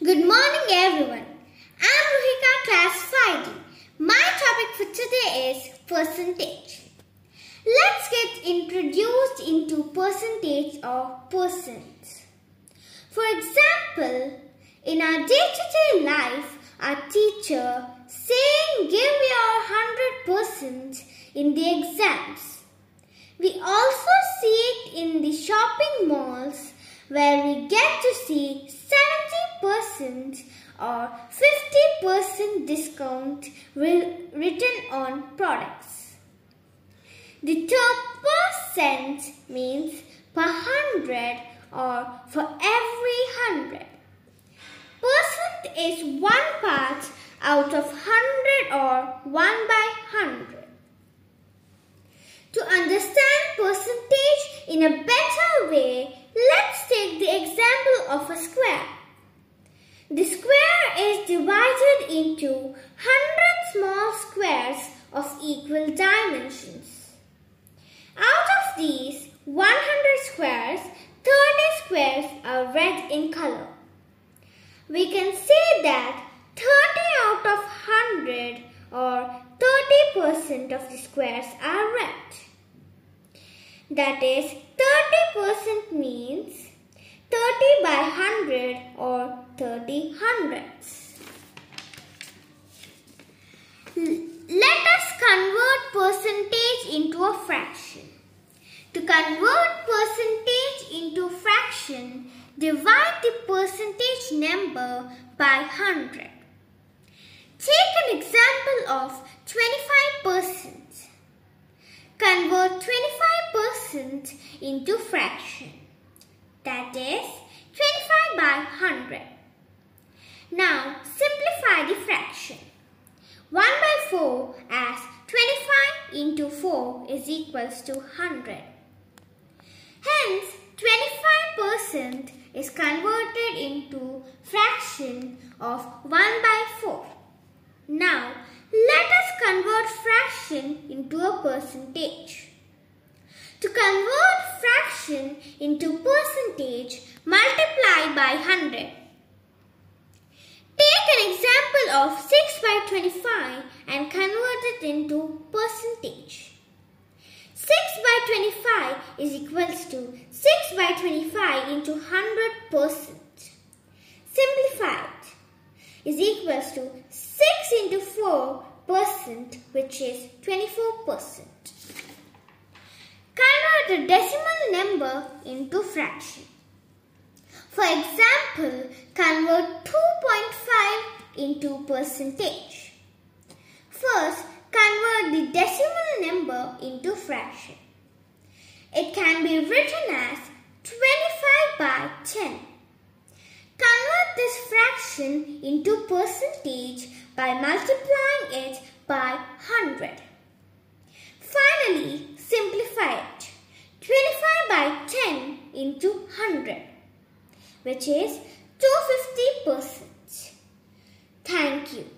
Good morning everyone. I'm Ruhika class 5D. My topic for today is percentage. Let's get introduced into percentage or percent. For example, in our day-to-day -day life, our teacher saying give your 100% in the exams. We also see it in the shopping malls where we get to see 70% or 50% discount written on products. The term percent means per hundred or for every hundred. Percent is one part out of hundred or one by hundred. To understand percentage in a better way, let's take the example of a square. Is divided into 100 small squares of equal dimensions. Out of these 100 squares, 30 squares are red in color. We can say that 30 out of 100 or 30% of the squares are red. That is 30% means 30 by 100 or 30 hundreds. Let us convert percentage into a fraction. To convert percentage into fraction, divide the percentage number by 100. Take an example of 25%. Convert 25% into fraction. That is 25 by 100. Now simplify the fraction. 1 by 4 as 25 into 4 is equals to 100. Hence 25% is converted into fraction of 1 by 4. Now, let us convert fraction into a percentage. To convert fraction into percentage, multiply by 100. Take an example of 6 by 25 and convert it into percentage. 6 by 25 is equals to 6 by 25 into 100 percent. Simplified is equals to 6 into 4 percent which is 24 percent. Convert a decimal number into fraction. For example, convert 2.5 into percentage. First, convert the decimal number into fraction. It can be written as 25 by 10. Convert this fraction into percentage by multiplying it by 100. Finally, simplify. 25 by 10 into 100 which is 250%. Thank you.